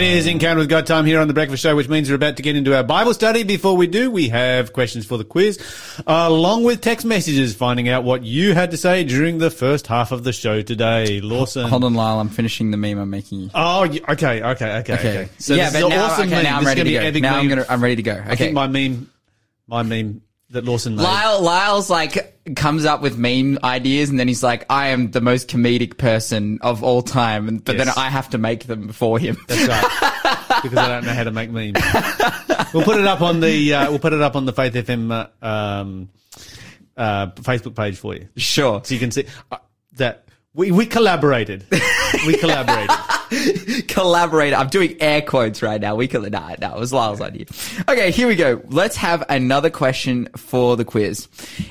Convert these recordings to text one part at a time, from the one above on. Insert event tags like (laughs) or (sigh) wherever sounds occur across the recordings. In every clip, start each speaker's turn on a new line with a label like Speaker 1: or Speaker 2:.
Speaker 1: It is Encounter with God time here on the Breakfast Show, which means we're about to get into our Bible study. Before we do, we have questions for the quiz, along with text messages, finding out what you had to say during the first half of the show today. Lawson.
Speaker 2: Hold on, Lyle. I'm finishing the meme I'm making you.
Speaker 1: Oh, y- okay, okay, okay, okay. So
Speaker 2: yeah, but now,
Speaker 1: awesome
Speaker 2: okay,
Speaker 1: meme.
Speaker 2: now I'm ready
Speaker 1: gonna
Speaker 2: go. Now I'm gonna, I'm ready to go.
Speaker 1: I
Speaker 2: Okay.
Speaker 1: think my meme, my meme that Lawson made.
Speaker 2: Lyle, Lyle's like comes up with meme ideas, and then he's like, "I am the most comedic person of all time," and, but
Speaker 1: Yes.
Speaker 2: then I have to make them for him.
Speaker 1: That's right. (laughs) because I don't know how to make memes. we'll put it up on the uh, we'll put it up on the Faith FM uh, um, uh, Facebook page for you,
Speaker 2: sure.
Speaker 1: so you can see uh, that we we collaborated. we collaborated. (laughs) (laughs)
Speaker 2: Collaborate. I'm doing air quotes right now. We can, nah, no, it was Lyle's idea. Okay, here we go. Let's have another question for the quiz.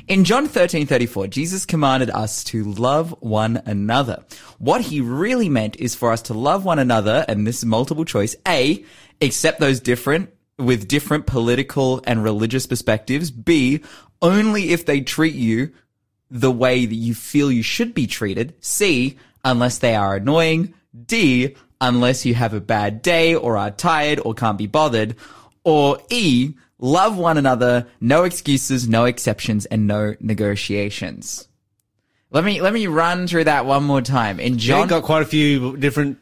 Speaker 2: In John 13, 34, Jesus commanded us to love one another. What he really meant is for us to love one another, and this is multiple choice. A, accept those different, with different political and religious perspectives. B, only if they treat you the way that you feel you should be treated. C, unless they are annoying. D, unless you have a bad day or are tired or can't be bothered. Or E, love one another, no excuses, no exceptions, and no negotiations. Let me, let me run through that one more time. In
Speaker 1: John
Speaker 2: John,
Speaker 1: got quite a few different.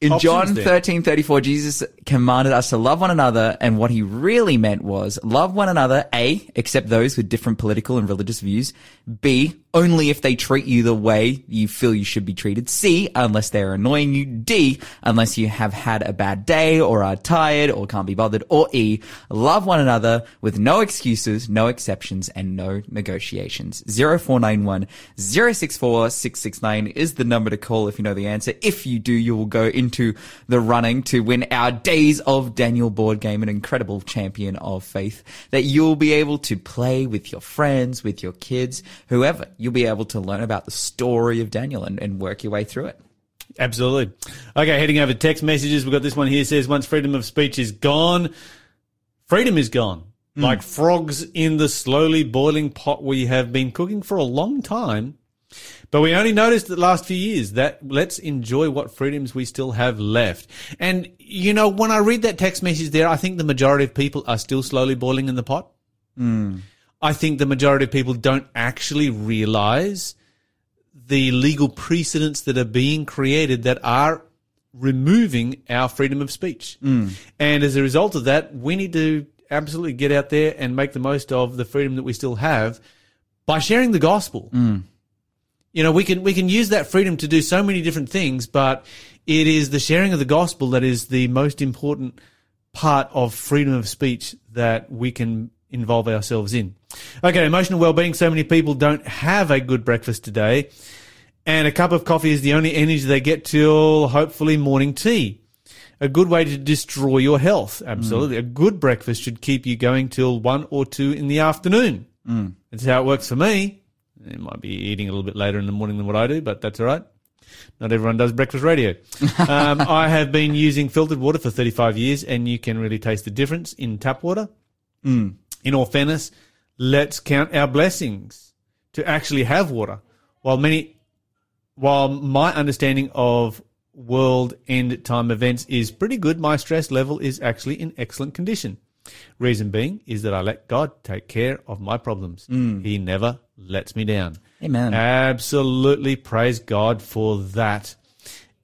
Speaker 2: in
Speaker 1: options
Speaker 2: John
Speaker 1: there.
Speaker 2: thirteen thirty four, Jesus commanded us to love one another, and what he really meant was love one another, A, except those with different political and religious views, B, only if they treat you the way you feel you should be treated, C, unless they're annoying you, D, unless you have had a bad day or are tired or can't be bothered, or E, love one another with no excuses, no exceptions, and no negotiations. 0491 064 669 is the number to call if you know the answer. If you do, you will go into the running to win our Days of Daniel board game, an incredible champion of faith that you'll be able to play with your friends, with your kids, whoever. You'll be able to learn about the story of Daniel and, and work your way through it.
Speaker 1: Absolutely. Okay, heading over to text messages. We've got this one here says once freedom of speech is gone, freedom is gone. Hmm. Like frogs in the slowly boiling pot we have been cooking for a long time. But we only noticed the last few years that let's enjoy what freedoms we still have left. And, you know, when I read that text message there, I think the majority of people are still slowly boiling in the pot. Hmm. I think the majority of people don't actually realize the legal precedents that are being created that are removing our freedom of speech. Mm. And as a result of that, we need to absolutely get out there and make the most of the freedom that we still have by sharing the gospel. Mm. You know, we can we can use that freedom to do so many different things, but it is the sharing of the gospel that is the most important part of freedom of speech that we can involve ourselves in. Okay, emotional well-being. So many people don't have a good breakfast today, and a cup of coffee is the only energy they get till hopefully morning tea. A good way to destroy your health. Absolutely. Mm. A good breakfast should keep you going till one or two in the afternoon. Mm. That's how it works for me. It might be eating a little bit later in the morning than what I do, but that's all right. Not everyone does breakfast radio. (laughs) um, I have been using filtered water for 35 years, and you can really taste the difference in tap water. Mm. In all fairness, let's count our blessings to actually have water. While many, while my understanding of world end time events is pretty good, my stress level is actually in excellent condition. Reason being is that I let God take care of my problems. Mm. He never lets me down.
Speaker 2: Amen.
Speaker 1: Absolutely praise God for that.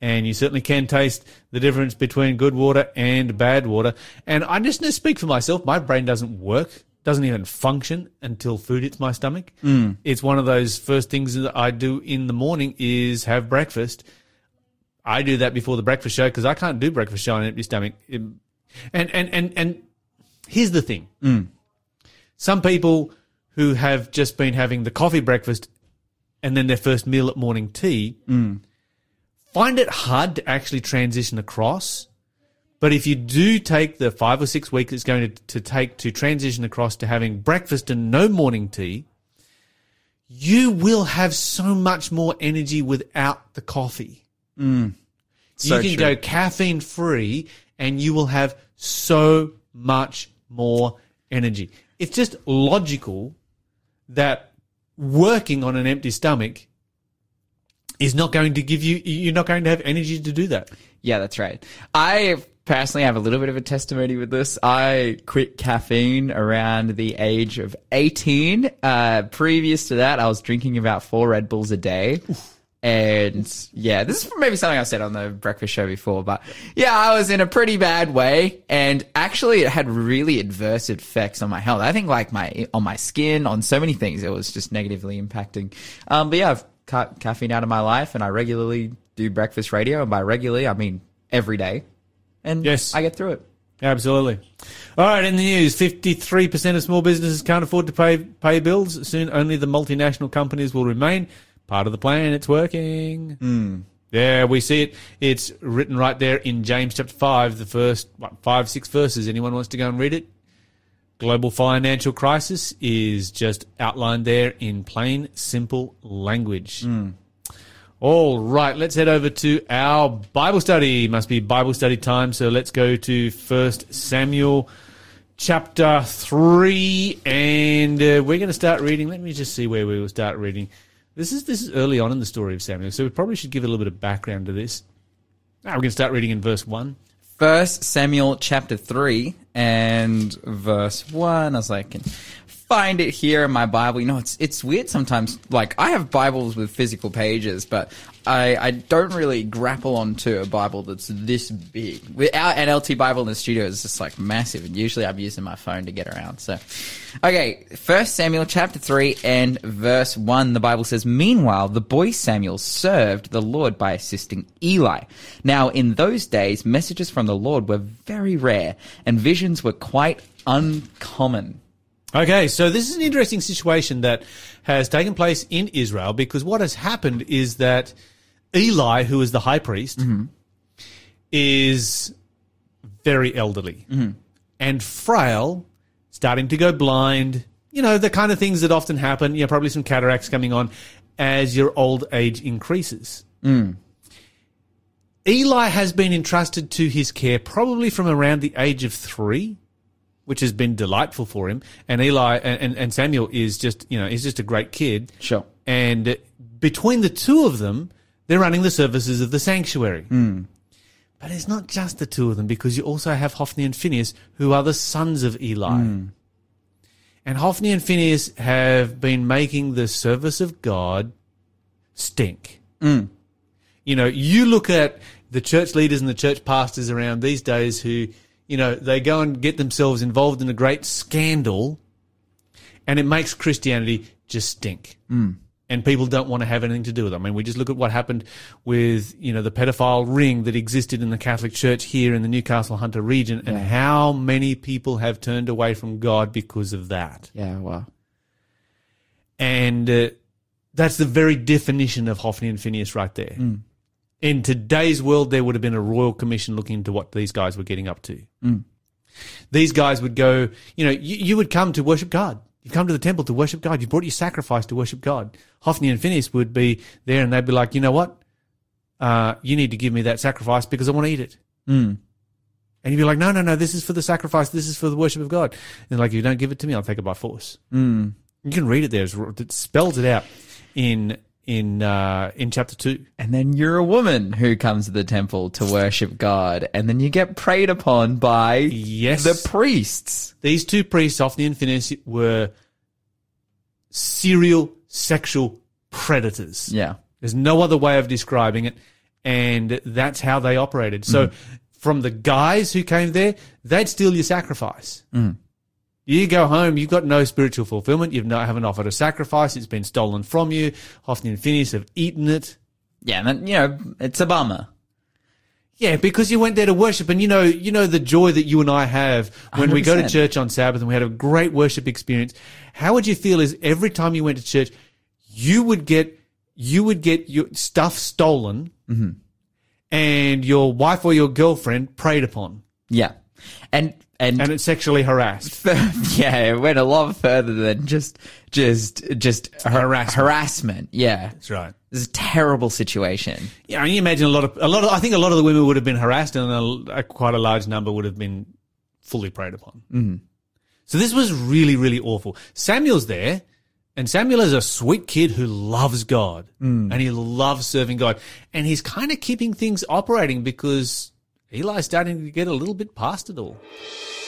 Speaker 1: And you certainly can taste the difference between good water and bad water. And I just need to speak for myself. My brain doesn't work, doesn't even function until food hits my stomach. Hmm. It's one of those first things that I do in the morning is have breakfast. I do that before the breakfast show because I can't do breakfast show on an empty stomach. And and and and here's the thing: hmm. some people who have just been having the coffee breakfast and then their first meal at morning tea hmm. Find it hard to actually transition across. But if you do take the five or six weeks it's going to, to take to transition across to having breakfast and no morning tea, you will have so much more energy without the coffee. Mm.
Speaker 2: So
Speaker 1: you can
Speaker 2: true.
Speaker 1: go caffeine free and you will have so much more energy. It's just logical that working on an empty stomach is not going to give you, you're not going to have energy to do that.
Speaker 2: Yeah, that's right. I personally have a little bit of a testimony with this. I quit caffeine around the age of 18. Uh, previous to that, I was drinking about four Red Bulls a day. And yeah, this is maybe something I said on the breakfast show before, but yeah, I was in a pretty bad way. And actually it had really adverse effects on my health. I think like my, on my skin, on so many things, it was just negatively impacting. Um, but yeah, I've cut caffeine out of my life and I regularly do breakfast radio. And by regularly, I mean every day. And
Speaker 1: Yes.
Speaker 2: I get through it.
Speaker 1: Absolutely. All right, in the news, 53% of small businesses can't afford to pay pay bills. Soon only the multinational companies will remain. Part of the plan, it's working. Hmm. Yeah, we see it. It's written right there in James chapter 5, the first what, five, six verses. Anyone wants to go and read it? Global financial crisis is just outlined there in plain, simple language. All right, let's head over to our Bible study. Must be Bible study time, so let's go to First Samuel chapter 3 and uh, we're going to start reading. Let me just see where we will start reading. This is this is early on in the story of Samuel, so we probably should give a little bit of background to this. Now we're going to start reading in verse 1.
Speaker 2: First Samuel chapter three and verse one. I was like, find it here in my Bible. You know, it's it's weird sometimes. Like I have Bibles with physical pages, but I I don't really grapple onto a Bible that's this big. Our NLT Bible in the studio is just like massive, and usually I'm using my phone to get around. So, okay, First Samuel chapter three and verse one. The Bible says, "Meanwhile, the boy Samuel served the Lord by assisting Eli. Now, in those days, messages from the Lord were very rare, and visions were quite uncommon."
Speaker 1: Okay, so this is an interesting situation that has taken place in Israel because what has happened is that Eli, who is the high priest, mm-hmm. is very elderly mm-hmm. and frail, starting to go blind. You know, the kind of things that often happen, you know, probably some cataracts coming on as your old age increases. Mm. Eli has been entrusted to his care probably from around the age of three which has been delightful for him. And Eli and, and, Samuel is just, you know, he's just a great kid.
Speaker 2: Sure.
Speaker 1: And between the two of them, they're running the services of the sanctuary. Hmm. But it's not just the two of them because you also have Hophni and Phineas, who are the sons of Eli. Hmm. And Hophni and Phineas have been making the service of God stink. Hmm. You know, you look at the church leaders and the church pastors around these days who, you know, they go and get themselves involved in a great scandal and it makes Christianity just stink. And people don't want to have anything to do with it. I mean, we just look at what happened with, you know, the pedophile ring that existed in the Catholic Church here in the Newcastle Hunter region and how many people have turned away from God because of that.
Speaker 2: Yeah. Wow.
Speaker 1: And uh, that's the very definition of Hophni and Phineas right there. In today's world, there would have been a royal commission looking into what these guys were getting up to. Mm. These guys would go, you know, you, you would come to worship God. You come to the temple to worship God. You brought your sacrifice to worship God. Hophni and Phineas would be there and they'd be like, you know what? Uh, you need to give me that sacrifice because I want to eat it. Mm. And you'd be like, no, no, no, this is for the sacrifice. This is for the worship of God. And like, if you don't give it to me, I'll take it by force. Mm. You can read it there. It spells it out in, in, uh, in chapter two.
Speaker 2: And then you're a woman who comes to the temple to worship God, and then you get preyed upon by
Speaker 1: Yes.
Speaker 2: the priests.
Speaker 1: These two priests, Hophni and Phineas, were serial sexual predators.
Speaker 2: Yeah.
Speaker 1: There's no other way of describing it. And that's how they operated. So from the guys who came there, they'd steal your sacrifice. You go home, you've got no spiritual fulfillment. You've not, haven't offered a sacrifice. It's been stolen from you. Hophni and Phineas have eaten it.
Speaker 2: Yeah, and you know, it's a bummer.
Speaker 1: Yeah, because you went there to worship, and you know, you know the joy that you and I have when we go to church on Sabbath and we had a great worship experience. How would you feel is every time you went to church, you would get you would get your stuff stolen, mm-hmm. and your wife or your girlfriend preyed upon
Speaker 2: Yeah. And, and,
Speaker 1: and it's sexually harassed. (laughs)
Speaker 2: yeah, it went a lot further than just, just, just har-
Speaker 1: Harassment.
Speaker 2: harassment. Yeah.
Speaker 1: That's right.
Speaker 2: This is a terrible situation.
Speaker 1: Yeah, and you imagine a lot of a lot of I think a lot of the women would have been harassed, and a, a, quite a large number would have been fully preyed upon. Mm. So this was really really awful. Samuel's there, and Samuel is a sweet kid who loves God, and he loves serving God, and he's kind of keeping things operating because Eli's starting to get a little bit past it all.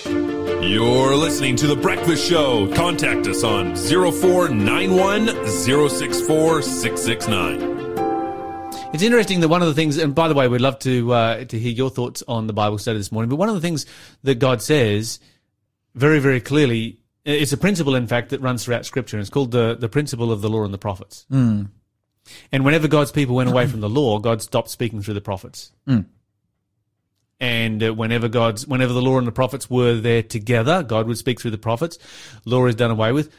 Speaker 3: You're listening to The Breakfast Show. Contact us on 0491 064 669.
Speaker 1: It's interesting that one of the things, and by the way, we'd love to uh, to hear your thoughts on the Bible study this morning. But one of the things that God says very, very clearly, it's a principle, in fact, that runs throughout Scripture, and it's called the the principle of the law and the prophets. And whenever God's people went away from the law, God stopped speaking through the prophets. And uh, whenever God's, whenever the law and the prophets were there together, God would speak through the prophets. Law is done away with.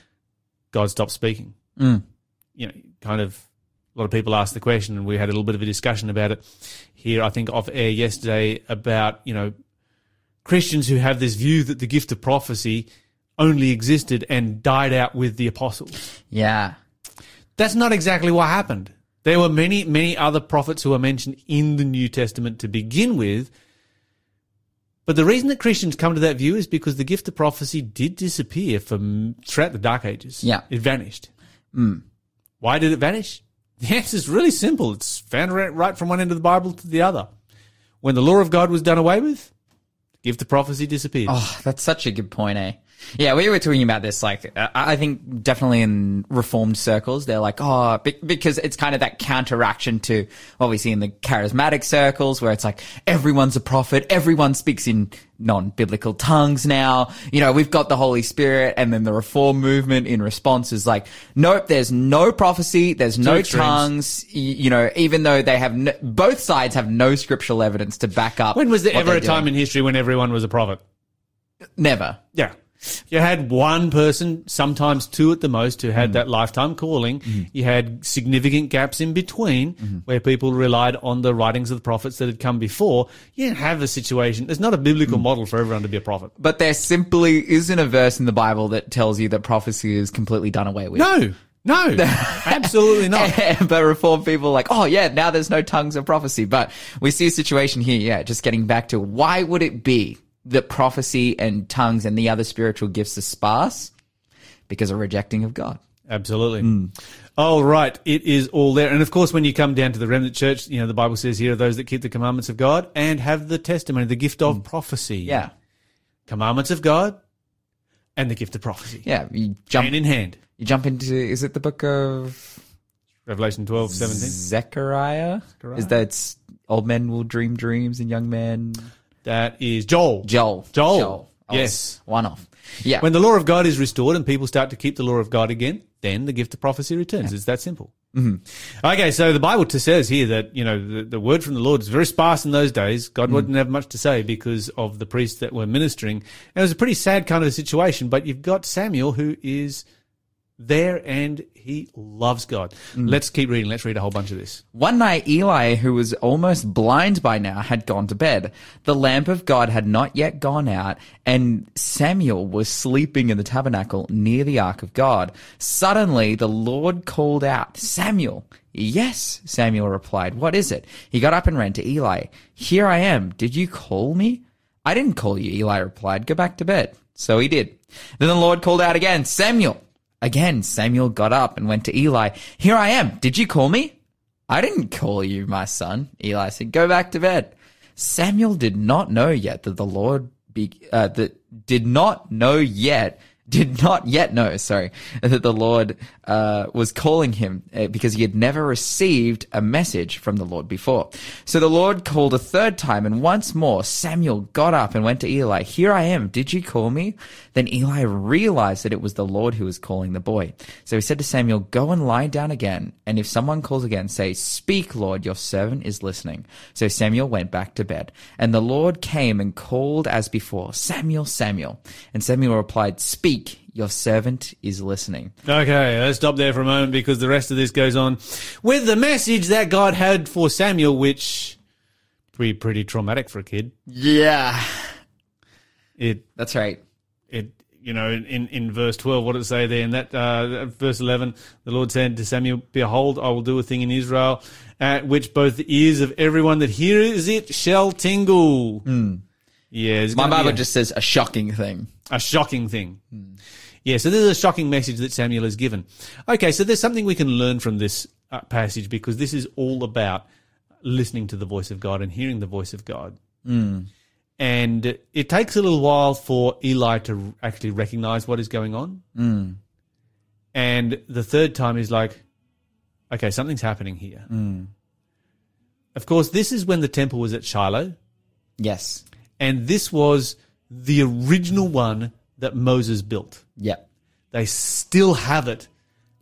Speaker 1: God stopped speaking. You know, kind of. A lot of people asked the question, and we had a little bit of a discussion about it here. I think off air yesterday about you know Christians who have this view that the gift of prophecy only existed and died out with the apostles.
Speaker 2: Yeah.
Speaker 1: That's not exactly what happened. There were many, many other prophets who are mentioned in the New Testament to begin with. But the reason that Christians come to that view is because the gift of prophecy did disappear from throughout the Dark Ages.
Speaker 2: Yeah.
Speaker 1: It vanished. Why did it vanish? The answer is really simple. It's found right right from one end of the Bible to the other. When the law of God was done away with, the gift of prophecy disappeared.
Speaker 2: Oh, that's such a good point, eh? Yeah, we were talking about this. Like, uh, I think definitely in reformed circles, they're like, oh, be- because it's kind of that counteraction to what we see in the charismatic circles, where it's like everyone's a prophet, everyone speaks in non-biblical tongues now. You know, we've got the Holy Spirit, and then the reform movement in response is like, nope, there's no prophecy, there's no tongues. y- You know, even though they have no, both sides have no scriptural evidence to back up.
Speaker 1: when was there ever a time in history when everyone was a prophet?
Speaker 2: Never.
Speaker 1: Yeah. You had one person, sometimes two at the most, who had mm. that lifetime calling. Mm-hmm. You had significant gaps in between mm-hmm. where people relied on the writings of the prophets that had come before. You didn't have a situation. There's not a biblical mm. model for everyone to be a prophet.
Speaker 2: But there simply isn't a verse in the Bible that tells you that prophecy is completely done away with.
Speaker 1: No, no, (laughs) absolutely not. (laughs)
Speaker 2: but reform people are like, oh yeah, now there's no tongues of prophecy. But we see a situation here, yeah, just getting back to why would it be that prophecy and tongues and the other spiritual gifts are sparse? Because of rejecting of God.
Speaker 1: Absolutely. Hmm. All right. It is all there. And of course, when you come down to the remnant church, you know, the Bible says here are those that keep the commandments of God and have the testimony, the gift of hmm. prophecy.
Speaker 2: Yeah.
Speaker 1: Commandments of God and the gift of prophecy.
Speaker 2: Yeah. You jump,
Speaker 1: Hand in hand.
Speaker 2: you jump into, is it the book of
Speaker 1: Revelation 12, 17.
Speaker 2: Zechariah? Is that old men will dream dreams and young men?
Speaker 1: That is Joel.
Speaker 2: Joel.
Speaker 1: Joel.
Speaker 2: I was
Speaker 1: Yes.
Speaker 2: One off. Yeah.
Speaker 1: When the law of God is restored and people start to keep the law of God again, then the gift of prophecy returns. It's that simple. Mm-hmm. Okay, so the Bible says here that, you know, the, the word from the Lord is very sparse in those days. God wouldn't have much to say because of the priests that were ministering. And it was a pretty sad kind of situation, but you've got Samuel who is there and he loves God. Mm. Let's keep reading. Let's read a whole bunch of this.
Speaker 2: One night, Eli, who was almost blind by now, had gone to bed. The lamp of God had not yet gone out, and Samuel was sleeping in the tabernacle near the ark of God. Suddenly, the Lord called out, Samuel. Yes, Samuel replied. What is it? He got up and ran to Eli. Here I am. Did you call me? I didn't call you, Eli replied. Go back to bed. So he did. Then the Lord called out again, Samuel. Again, Samuel got up and went to Eli. Here I am. Did you call me? I didn't call you, my son. Eli said, go back to bed. Samuel did not know yet that the Lord be, uh, that did not know yet, did not yet know, sorry, that the Lord, uh, was calling him uh, because he had never received a message from the Lord before. So the Lord called a third time and once more Samuel got up and went to Eli. Here I am. Did you call me? Then Eli realized that it was the Lord who was calling the boy. So he said to Samuel, go and lie down again. And if someone calls again, say, speak, Lord, your servant is listening. So Samuel went back to bed. And the Lord came and called as before, Samuel, Samuel. And Samuel replied, speak, your servant is listening.
Speaker 1: Okay, let's stop there for a moment because the rest of this goes on with the message that God had for Samuel, which be pretty traumatic for a kid.
Speaker 2: Yeah.
Speaker 1: It
Speaker 2: That's right.
Speaker 1: it you know in in verse 12 what did it say there in that uh, verse 11 the lord said to samuel behold i will do a thing in israel at which both the ears of everyone that hears it shall tingle hmm. yeah
Speaker 2: My Bible
Speaker 1: a,
Speaker 2: just says a shocking thing.
Speaker 1: a shocking thing hmm. Yeah so this is a shocking message that samuel has given okay so there's something we can learn from this uh, passage because this is all about listening to the voice of god and hearing the voice of god hmm. And it takes a little while for Eli to actually recognize what is going on. Hmm. And the third time he's like, okay, something's happening here. Hmm. Of course, this is when the temple was at Shiloh,
Speaker 2: Yes.
Speaker 1: and this was the original one that Moses built.
Speaker 2: Yeah.
Speaker 1: They still have it,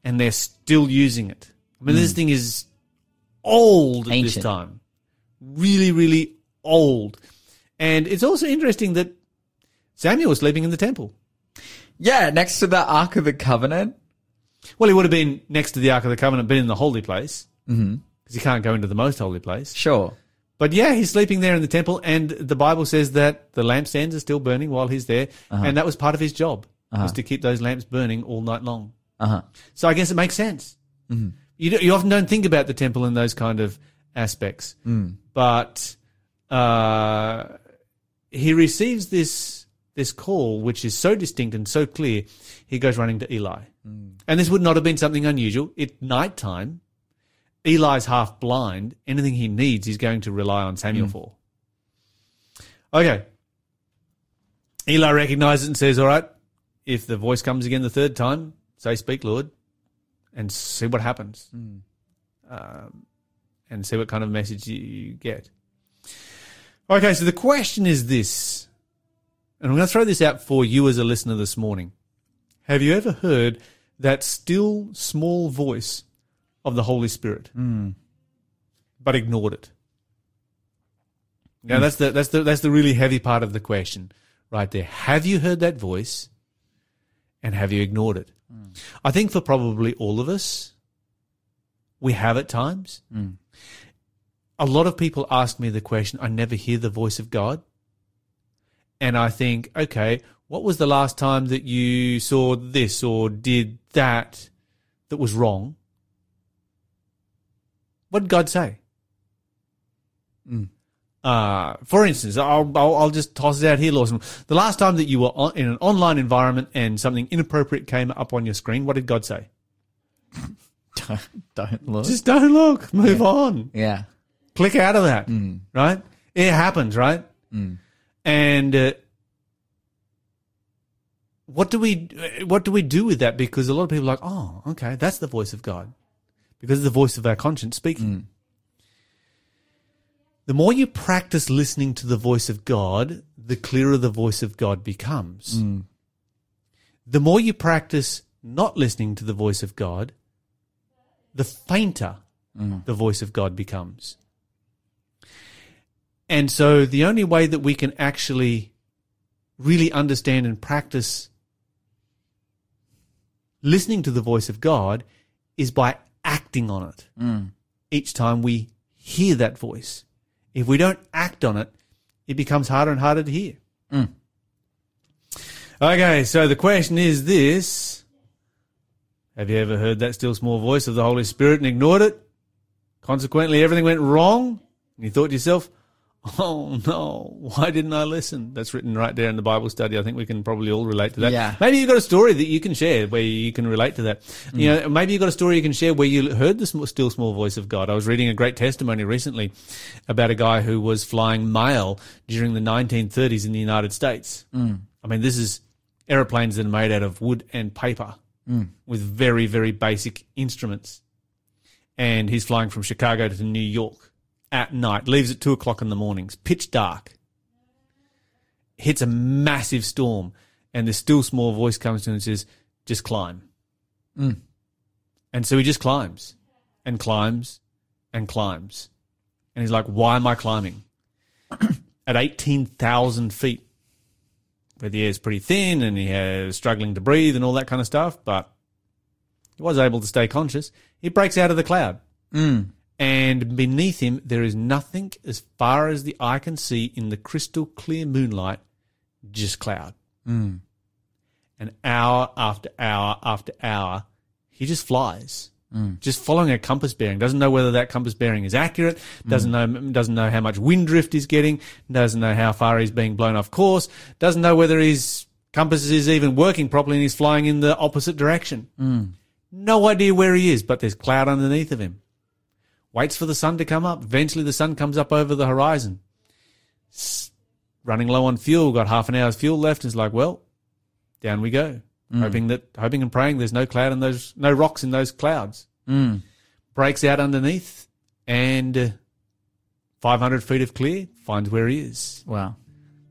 Speaker 1: and they're still using it. I mean, this thing is old at this
Speaker 2: Ancient.
Speaker 1: time. Really, really old. And it's also interesting that Samuel was sleeping in the temple.
Speaker 2: Yeah, next to the Ark of the Covenant.
Speaker 1: Well, he would have been next to the Ark of the Covenant, been in the holy place. Because
Speaker 2: Mm-hmm.
Speaker 1: he can't go into the most holy place.
Speaker 2: Sure.
Speaker 1: But yeah, he's sleeping there in the temple, and the Bible says that the lampstands are still burning while he's there,
Speaker 2: Uh-huh.
Speaker 1: and that was part of his job was to keep those lamps burning all night long.
Speaker 2: Uh huh.
Speaker 1: So I guess it makes sense. You don't- you often don't think about the temple in those kind of aspects, but uh, he receives this this call, which is so distinct and so clear. He goes running to Eli, and this would not have been something unusual. It's nighttime. Eli's half blind. Anything he needs, he's going to rely on Samuel for. Okay. Eli recognizes it and says, All right, if the voice comes again the third time, say, Speak, Lord, and see what happens. Um, and see what kind of message you, you get. Okay, so the question is this, and I'm going to throw this out for you as a listener this morning. Have you ever heard that still small voice of the Holy Spirit, but ignored it? Now that's the that's the that's the really heavy part of the question, right there. Have you heard that voice, and have you ignored it? I think for probably all of us, we have at times. A lot of people ask me the question, I never hear the voice of God. And I think, okay, what was the last time that you saw this or did that that was wrong? What did God say? Uh, for instance, I'll, I'll, I'll just toss it out here, Lawson. The last time that you were on, in an online environment and something inappropriate came up on your screen, what did God say?
Speaker 2: Don't, (laughs) don't look.
Speaker 1: Just don't look. Move on.
Speaker 2: yeah.
Speaker 1: Click out of that. Right? It happens, right? And uh, what do we what do we do with that? Because a lot of people are like, oh, okay, that's the voice of God, because it's the voice of our conscience speaking. Mm. The more you practice listening to the voice of God, the clearer the voice of God becomes. Mm. The more you practice not listening to the voice of God, the fainter mm. the voice of God becomes. And so the only way that we can actually really understand and practice listening to the voice of God is by acting on it mm. each time we hear that voice. If we don't act on it, it becomes harder and harder to hear. Mm. Okay, so the question is this Have you ever heard that still small voice of the Holy Spirit and ignored it? Consequently, everything went wrong, and you thought to yourself, (laughs) Oh no, why didn't I listen? That's written right there in the Bible study. I think we can probably all relate to that.
Speaker 2: Yeah.
Speaker 1: Maybe you've got a story that you can share where you can relate to that. Mm. You know, maybe you've got a story you can share where you heard the still small voice of God. I was reading a great testimony recently about a guy who was flying mail during the 1930s in the United States. Mm. I mean, this is aeroplanes that are made out of wood and paper mm. with very, very basic instruments. And he's flying from Chicago to New York at night, leaves at two o'clock in the mornings, pitch dark, hits a massive storm, and this still small voice comes to him and says, just climb. Mm. And so he just climbs and climbs and climbs. And he's like, why am I climbing? (clears throat) At 18,000 feet, where the air is pretty thin and he has struggling to breathe and all that kind of stuff, but he was able to stay conscious. He breaks out of the cloud. Mm. And beneath him, there is nothing as far as the eye can see in the crystal clear moonlight, just cloud. Mm. And hour after hour after hour, he just flies. Mm. Just following a compass bearing, doesn't know whether that compass bearing is accurate, doesn't mm. know doesn't know how much wind drift he's getting, doesn't know how far he's being blown off course, doesn't know whether his compass is even working properly and he's flying in the opposite direction. No idea where he is, but there's cloud underneath of him. Waits for the sun to come up. Eventually, the sun comes up over the horizon. S- running low on fuel, got half an hour's fuel left. Is like, well, down we go, hoping that, hoping and praying there's no cloud in those, no rocks in those clouds. Breaks out underneath and uh, 500 feet of clear, finds where he is.
Speaker 2: Wow.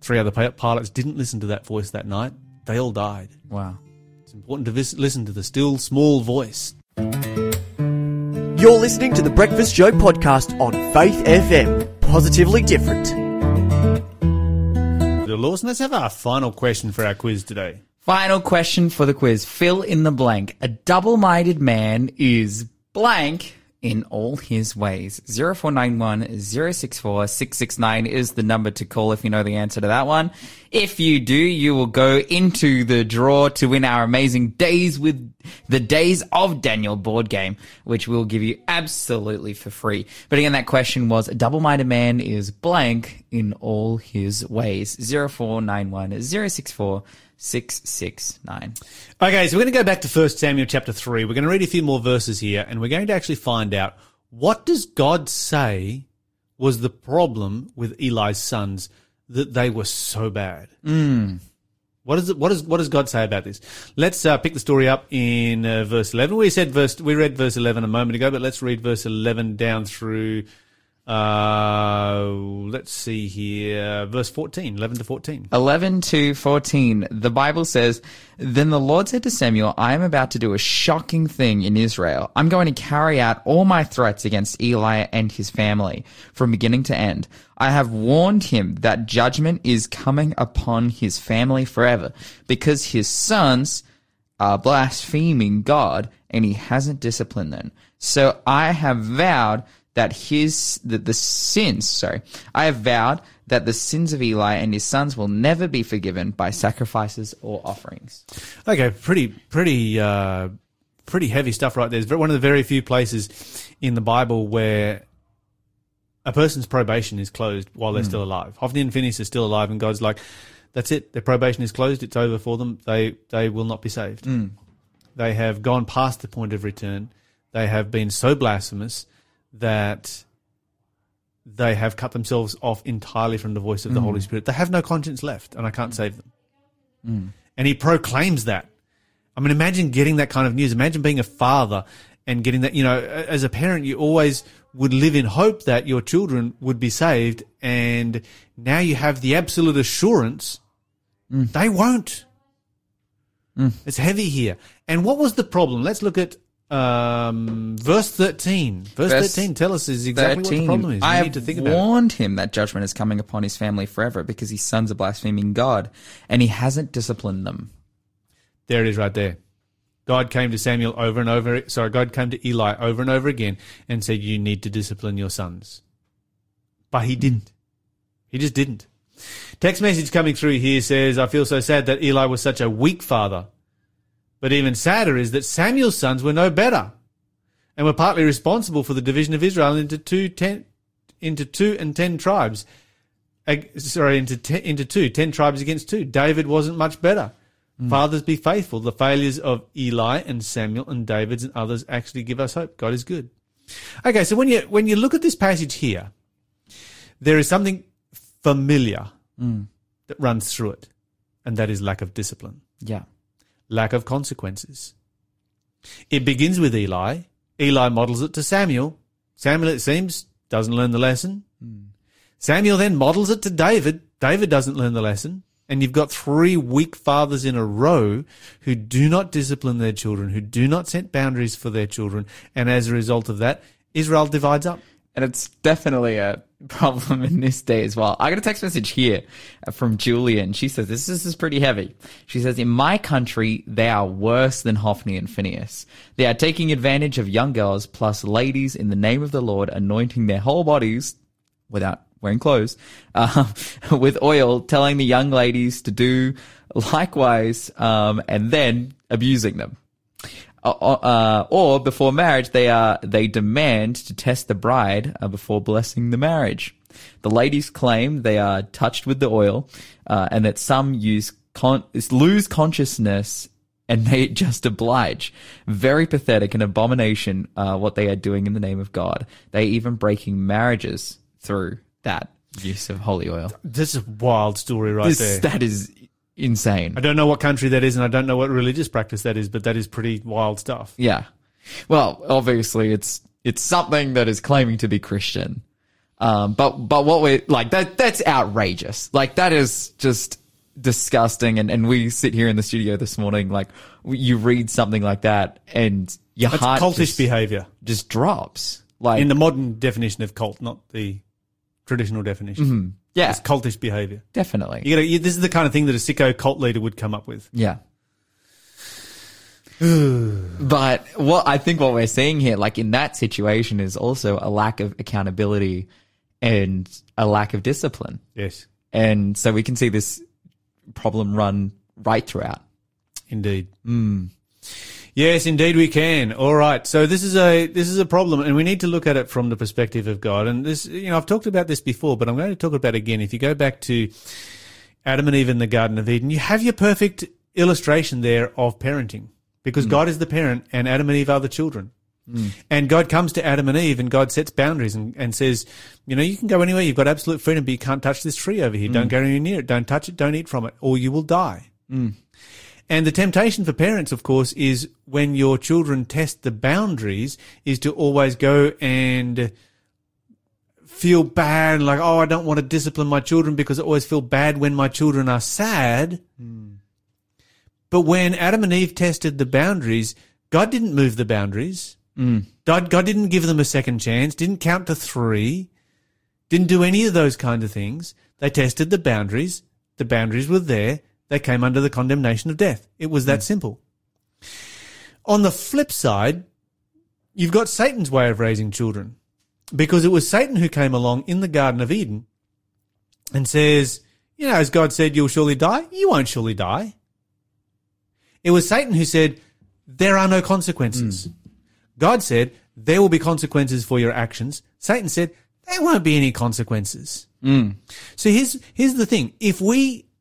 Speaker 1: Three other pilots didn't listen to that voice that night. They all died.
Speaker 2: Wow.
Speaker 1: It's important to vis- listen to the still small voice.
Speaker 4: You're listening to the Breakfast Show podcast on Faith FM. Positively different.
Speaker 1: Lawson, let's have our final question for our quiz today.
Speaker 2: Final question for the quiz. Fill in the blank. A double-minded man is blank in all his ways. 0491 064 669 is the number to call if you know the answer to that one. If you do, you will go into the draw to win our amazing Days with the Days of Daniel board game, which we'll give you absolutely for free. But again, that question was a double-minded man is blank in all his ways. 0491 064 669.
Speaker 1: Okay, so we're going to go back to 1 Samuel chapter 3. We're going to read a few more verses here, and we're going to actually find out what does God say was the problem with Eli's sons that they were so bad. What is it? What is what does God say about this? Let's uh, pick the story up in uh, verse eleven. We said verse. We read verse eleven a moment ago, but let's read verse eleven down through. Uh, let's see here, verse 14, 11 to fourteen.
Speaker 2: 11 to 14. The Bible says, Then the Lord said to Samuel, I am about to do a shocking thing in Israel. I'm going to carry out all my threats against Eli and his family from beginning to end. I have warned him that judgment is coming upon his family forever because his sons are blaspheming God and he hasn't disciplined them. So I have vowed that his that the sins sorry I have vowed that the sins of Eli and his sons will never be forgiven by sacrifices or offerings.
Speaker 1: Okay, pretty, pretty, uh, pretty heavy stuff right there. It's one of the very few places in the Bible where a person's probation is closed while they're still alive. Hophni and Phineas are still alive, and God's like, "That's it. Their probation is closed. It's over for them. They they will not be saved. They have gone past the point of return. They have been so blasphemous that." They have cut themselves off entirely from the voice of the mm. Holy Spirit. They have no conscience left, and I can't mm. save them. Mm. And he proclaims that. I mean, imagine getting that kind of news. Imagine being a father and getting that, you know, as a parent, you always would live in hope that your children would be saved. And now you have the absolute assurance they won't. It's heavy here. And what was the problem? Let's look at um, verse 13. Verse,
Speaker 2: Verse
Speaker 1: 13 tell us is exactly what the problem is. We
Speaker 2: I
Speaker 1: need
Speaker 2: have
Speaker 1: to think about it.
Speaker 2: warned him that judgment is coming upon his family forever because his sons are blaspheming God and he hasn't disciplined them.
Speaker 1: There it is right there. God came to Samuel over and over, sorry, God came to Eli over and over again and said, You need to discipline your sons. But he didn't. He just didn't. Text message coming through here says, I feel so sad that Eli was such a weak father. But even sadder is that Samuel's sons were no better and were partly responsible for the division of Israel into two, ten, into two and ten tribes. Sorry, into ten, into two, ten tribes against two. David wasn't much better. Hmm. Fathers, be faithful. The failures of Eli and Samuel and David's and others actually give us hope. God is good. Okay, so when you when you look at this passage here, there is something familiar hmm. that runs through it, and that is lack of discipline,
Speaker 2: Yeah.
Speaker 1: Lack of consequences. It begins with Eli. Eli models it to Samuel. Samuel, it seems, doesn't learn the lesson. Hmm. Samuel then models it to David. David doesn't learn the lesson. And you've got three weak fathers in a row who do not discipline their children, who do not set boundaries for their children. And as a result of that, Israel divides up.
Speaker 2: And it's definitely a problem in this day as well. I got a text message here from Julian. She says, this, this is pretty heavy. She says, in my country, they are worse than Hophni and Phineas. They are taking advantage of young girls plus ladies in the name of the Lord, anointing their whole bodies without wearing clothes, uh, (laughs) with oil, telling the young ladies to do likewise, um, and then abusing them. Uh, uh, or before marriage, they are they demand to test the bride uh, before blessing the marriage. The ladies claim they are touched with the oil, uh, and that some use con- lose consciousness and (laughs) they just oblige. Very pathetic and abomination uh, what they are doing in the name of God. They even breaking marriages through that. use of holy oil.
Speaker 1: This is a wild story right
Speaker 2: This,
Speaker 1: there.
Speaker 2: that is insane.
Speaker 1: I don't know what country that is, and I don't know what religious practice that is, but that is pretty wild stuff.
Speaker 2: Yeah. Well, obviously it's it's something that is claiming to be Christian. Um, but but what we like that that's outrageous. Like that is just disgusting. And and we sit here in the studio this morning, like you read something like that, and your
Speaker 1: That's
Speaker 2: heart
Speaker 1: cultish
Speaker 2: just,
Speaker 1: behavior
Speaker 2: just drops. Like
Speaker 1: in the modern definition of cult, not the traditional definition.
Speaker 2: Yeah,
Speaker 1: It's cultish behavior.
Speaker 2: definitely.
Speaker 1: You gotta, you, this is the kind of thing that a sicko cult leader would come up with.
Speaker 2: Yeah. (sighs) but what I think what we're seeing here, like in that situation, is also a lack of accountability and a lack of discipline.
Speaker 1: Yes,
Speaker 2: And so we can see this problem run right throughout.
Speaker 1: indeed. Hmm. Yes, indeed we can. All right. So this is a this is a problem, and we need to look at it from the perspective of God. And this, you know, I've talked about this before, but I'm going to talk about it again. If you go back to Adam and Eve in the Garden of Eden, you have your perfect illustration there of parenting, because hmm. God is the parent and Adam and Eve are the children. Hmm. And God comes to Adam and Eve and God sets boundaries and, and says, you know, you can go anywhere. You've got absolute freedom, but you can't touch this tree over here. Hmm. Don't go anywhere near it. Don't touch it. Don't eat from it or you will die. And the temptation for parents, of course, is when your children test the boundaries is to always go and feel bad, like, oh, I don't want to discipline my children because I always feel bad when my children are sad. Hmm. But when Adam and Eve tested the boundaries, God didn't move the boundaries. Hmm. God, God didn't give them a second chance, didn't count to three, didn't do any of those kind of things. They tested the boundaries. The boundaries were there. They came under the condemnation of death. It was that hmm. simple. On the flip side, you've got Satan's way of raising children because it was Satan who came along in the Garden of Eden and says, you know, as God said, you'll surely die. You won't surely die. It was Satan who said, there are no consequences. Hmm. God said, there will be consequences for your actions. Satan said, there won't be any consequences. Hmm. So here's, here's the thing. If we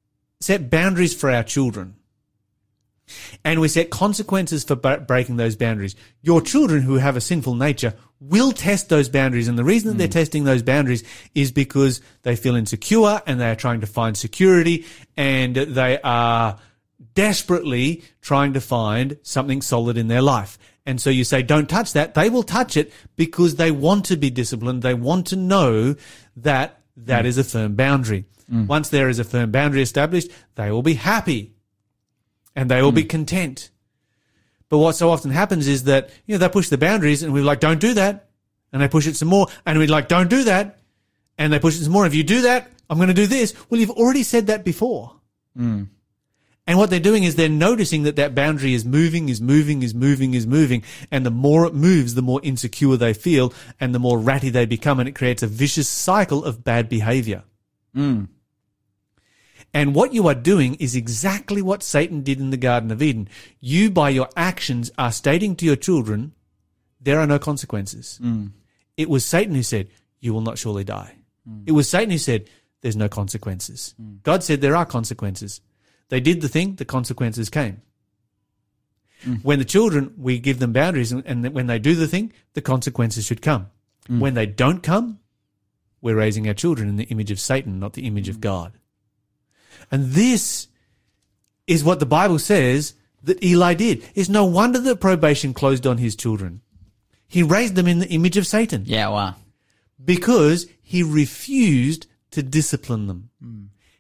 Speaker 1: set boundaries for our children and we set consequences for bre- breaking those boundaries, your children who have a sinful nature will test those boundaries. And the reason that they're hmm. testing those boundaries is because they feel insecure and they are trying to find security and they are desperately trying to find something solid in their life. And so you say, don't touch that. They will touch it because they want to be disciplined. They want to know that that is a firm boundary. Mm. Once there is a firm boundary established, they will be happy and they will be mm. content. But what so often happens is that, you know, they push the boundaries and we're like, don't do that. And they push it some more and we're like, don't do that. And they push it some more. If you do that, I'm going to do this. Well, you've already said that before. Mm. And what they're doing is they're noticing that that boundary is moving, is moving, is moving, is moving. And the more it moves, the more insecure they feel and the more ratty they become. And it creates a vicious cycle of bad behavior. Hmm. And what you are doing is exactly what Satan did in the Garden of Eden. You, by your actions, are stating to your children, there are no consequences. Hmm. It was Satan who said, you will not surely die. Hmm. It was Satan who said, there's no consequences. God said there are consequences. They did the thing, the consequences came. Mm. When the children, we give them boundaries, and, and when they do the thing, the consequences should come. Mm. When they don't come, we're raising our children in the image of Satan, not the image of mm. God. And this is what the Bible says that Eli did. It's no wonder that probation closed on his children. He raised them in the image of Satan
Speaker 2: Yeah, wow.
Speaker 1: because he refused to discipline them.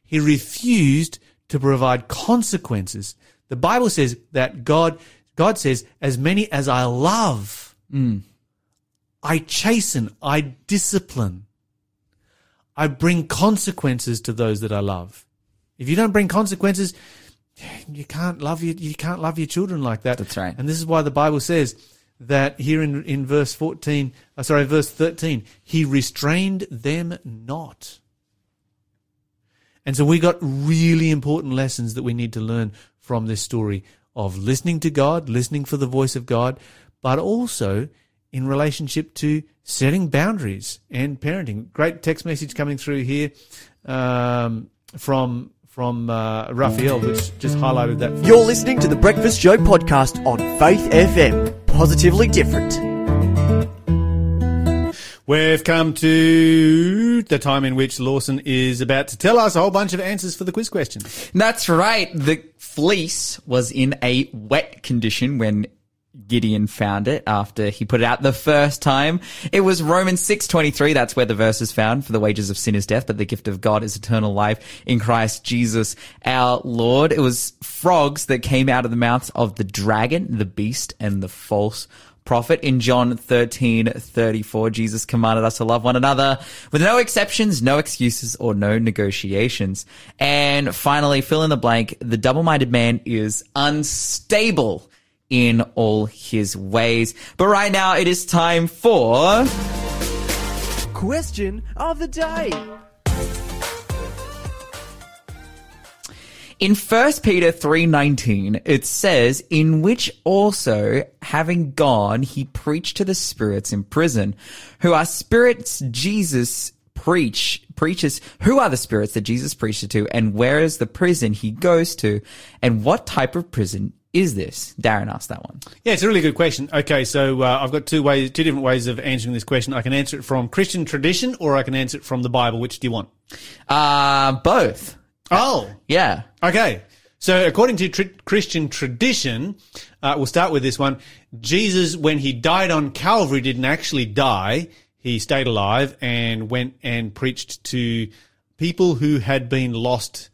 Speaker 1: He refused to provide consequences. The Bible says that God, God says, as many as I love, I chasten, I discipline. I bring consequences to those that I love. If you don't bring consequences, you can't love your, you can't love your children like that.
Speaker 2: That's right.
Speaker 1: And this is why the Bible says that here in, in verse 14, uh, sorry, verse 13, he restrained them not. And so we got really important lessons that we need to learn from this story of listening to God, listening for the voice of God, but also in relationship to setting boundaries and parenting. Great text message coming through here um, from from uh, Raphael, which just highlighted that.
Speaker 4: You're listening to the Breakfast Show podcast on Faith FM. Positively different.
Speaker 1: We've come to the time in which Lawson is about to tell us a whole bunch of answers for the quiz question.
Speaker 2: That's right. The fleece was in a wet condition when Gideon found it after he put it out the first time. It was Romans 6:23. That's where the verse is found. For the wages of sin is death, but the gift of God is eternal life in Christ Jesus our Lord. It was frogs that came out of the mouths of the dragon, the beast, and the false prophet. In John 13, 34, Jesus commanded us to love one another with no exceptions, no excuses, or no negotiations. And finally, fill in the blank, the double-minded man is unstable in all his ways. But right now, it is time for...
Speaker 4: Question of the day.
Speaker 2: In 1 Peter 3:19 it says in which also having gone he preached to the spirits in prison who are spirits Jesus preach preaches who are the spirits that Jesus preached to and where is the prison he goes to and what type of prison is this? Darren asked that one.
Speaker 1: Yeah, it's a really good question. Okay, so uh, I've got two ways, two different ways of answering this question. I can answer it from Christian tradition, or I can answer it from the Bible. Which do you want?
Speaker 2: Uh both.
Speaker 1: Oh,
Speaker 2: Yeah.
Speaker 1: Okay. So according to tr- Christian tradition, uh, we'll start with this one. Jesus, when he died on Calvary, didn't actually die. He stayed alive and went and preached to people who had been lost,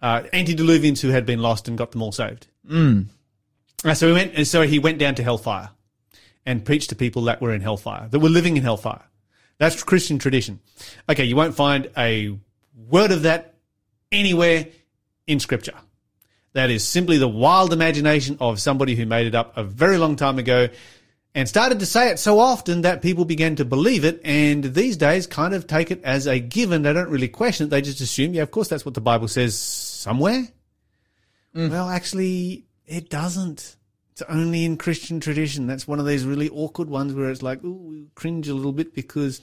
Speaker 1: uh, antediluvians who had been lost and got them all saved. Mm. so he went, and so he went down to hellfire and preached to people that were in hellfire, that were living in hellfire. That's Christian tradition. Okay, you won't find a word of that anywhere in scripture. That is simply the wild imagination of somebody who made it up a very long time ago and started to say it so often that people began to believe it and these days kind of take it as a given. They don't really question it. They just assume, yeah, of course that's what the Bible says somewhere. Mm. Well, actually, it doesn't. It's only in Christian tradition. That's one of these really awkward ones where it's like, ooh, we cringe a little bit because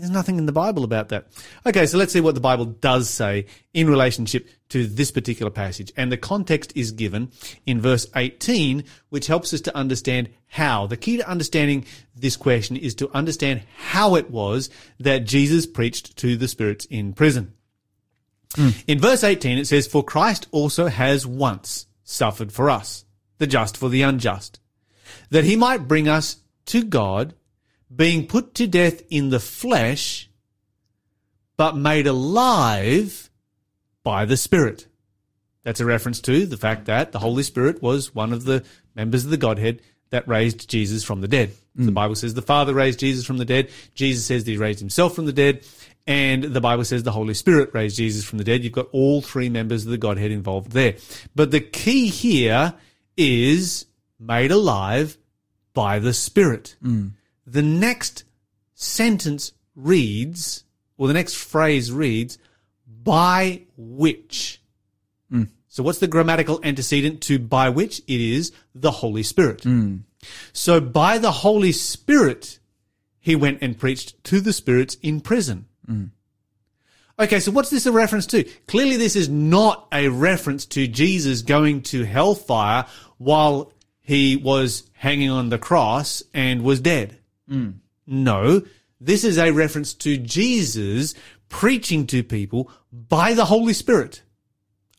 Speaker 1: there's nothing in the Bible about that. Okay, so let's see what the Bible does say in relationship to this particular passage. And the context is given in verse 18, which helps us to understand how. The key to understanding this question is to understand how it was that Jesus preached to the spirits in prison. In verse 18, it says, For Christ also has once suffered for us, the just for the unjust, that he might bring us to God, being put to death in the flesh, but made alive by the Spirit. That's a reference to the fact that the Holy Spirit was one of the members of the Godhead that raised Jesus from the dead. Mm. The Bible says the Father raised Jesus from the dead. Jesus says that he raised himself from the dead. And the Bible says the Holy Spirit raised Jesus from the dead. You've got all three members of the Godhead involved there. But the key here is made alive by the Spirit. Mm. The next sentence reads, or the next phrase reads, by which. Hmm. So what's the grammatical antecedent to by which? It is the Holy Spirit. Hmm. So by the Holy Spirit, he went and preached to the spirits in prison. Hmm. Okay, so what's this a reference to? Clearly this is not a reference to Jesus going to hellfire while he was hanging on the cross and was dead. No, this is a reference to Jesus preaching to people by the Holy Spirit.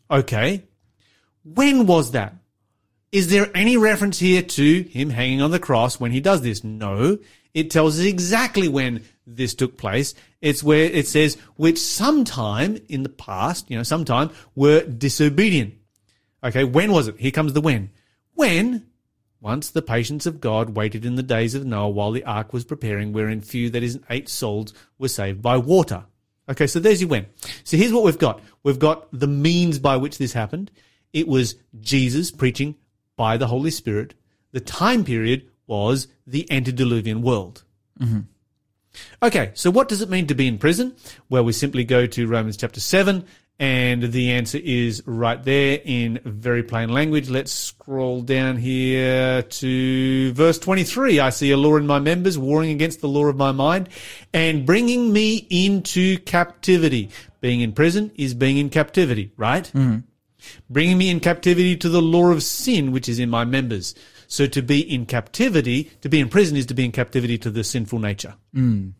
Speaker 1: Okay. When was that? Is there any reference here to him hanging on the cross when he does this? No. It tells us exactly when this took place. It's where it says, which sometime in the past, you know, sometime were disobedient. Okay. When was it? Here comes the when. When once the patience of God waited in the days of Noah while the ark was preparing, wherein few, that is, eight souls, were saved by water. Okay, so there's your when. So here's what we've got. We've got the means by which this happened. It was Jesus preaching by the Holy Spirit. The time period was the antediluvian world. Mm-hmm. Okay, so what does it mean to be in prison? Well, we simply go to Romans chapter 7, and the answer is right there in very plain language. Let's scroll down here to verse 23. I see a law in my members warring against the law of my mind and bringing me into captivity. Being in prison is being in captivity, right? Mm-hmm. Bringing me in captivity to the law of sin, which is in my members. So to be in captivity, to be in prison is to be in captivity to the sinful nature. Mm.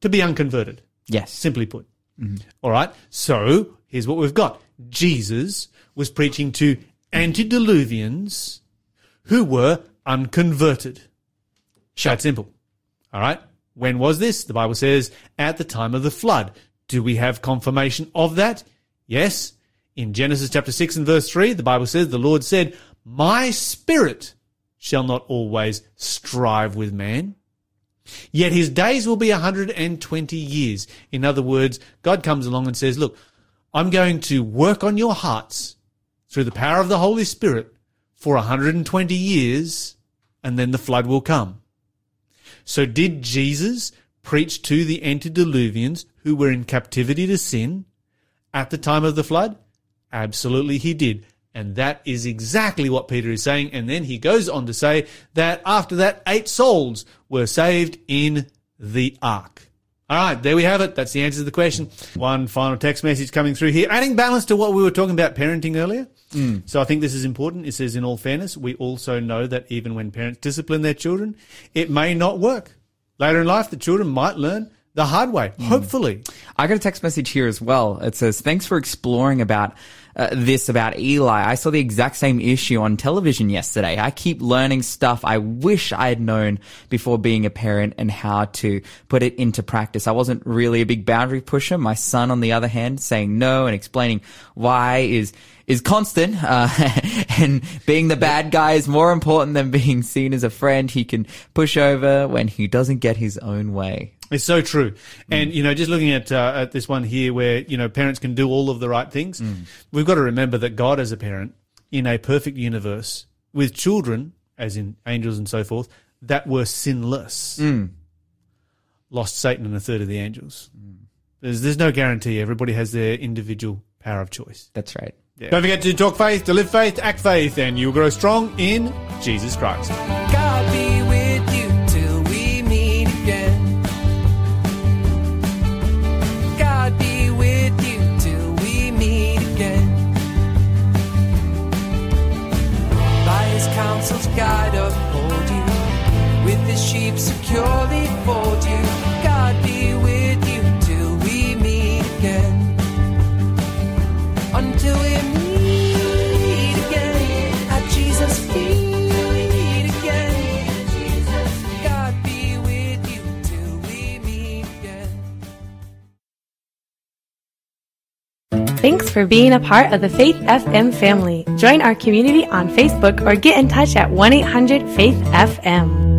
Speaker 1: to be unconverted.
Speaker 2: Yes.
Speaker 1: Simply put. Mm-hmm. All right. So here's what we've got. Jesus was preaching to antediluvians who were unconverted. That's simple. All right. When was this? The Bible says at the time of the flood. Do we have confirmation of that? Yes. In Genesis chapter 6 and verse 3, the Bible says, the Lord said, My spirit shall not always strive with man. Yet his days will be 120 years. In other words, God comes along and says, Look, I'm going to work on your hearts through the power of the Holy Spirit for 120 years, and then the flood will come. So, did Jesus preach to the antediluvians who were in captivity to sin at the time of the flood? Absolutely, he did. And that is exactly what Peter is saying. And then he goes on to say that after that, eight souls were saved in the ark. All right, there we have it. That's the answer to the question. One final text message coming through here, adding balance to what we were talking about parenting earlier. Hmm. So I think this is important. It says, in all fairness, we also know that even when parents discipline their children, it may not work. Later in life, the children might learn the hard way, hmm. hopefully.
Speaker 2: I got a text message here as well. It says, "Thanks for exploring about uh, this about Eli. I saw the exact same issue on television yesterday. I keep learning stuff I wish I had known before being a parent and how to put it into practice. I wasn't really a big boundary pusher. My son, on the other hand, saying no and explaining why is." Is constant, uh, (laughs) and being the bad guy is more important than being seen as a friend he can push over when he doesn't get his own way.
Speaker 1: It's so true. Mm. And, you know, just looking at, uh, at this one here where, you know, parents can do all of the right things, mm. we've got to remember that God as a parent in a perfect universe with children, as in angels and so forth, that were sinless, mm. lost Satan and a third of the angels. There's, there's no guarantee. Everybody has their individual power of choice.
Speaker 2: That's right.
Speaker 1: Don't forget to talk faith, to live faith, act faith, and you'll grow strong in Jesus Christ.
Speaker 5: Sheep securely fold you. God be with you till we meet again. Until we meet again at Jesus' feet.
Speaker 6: Thanks for being a part of the Faith FM family. Join our community on Facebook or get in touch at 1 800 Faith FM.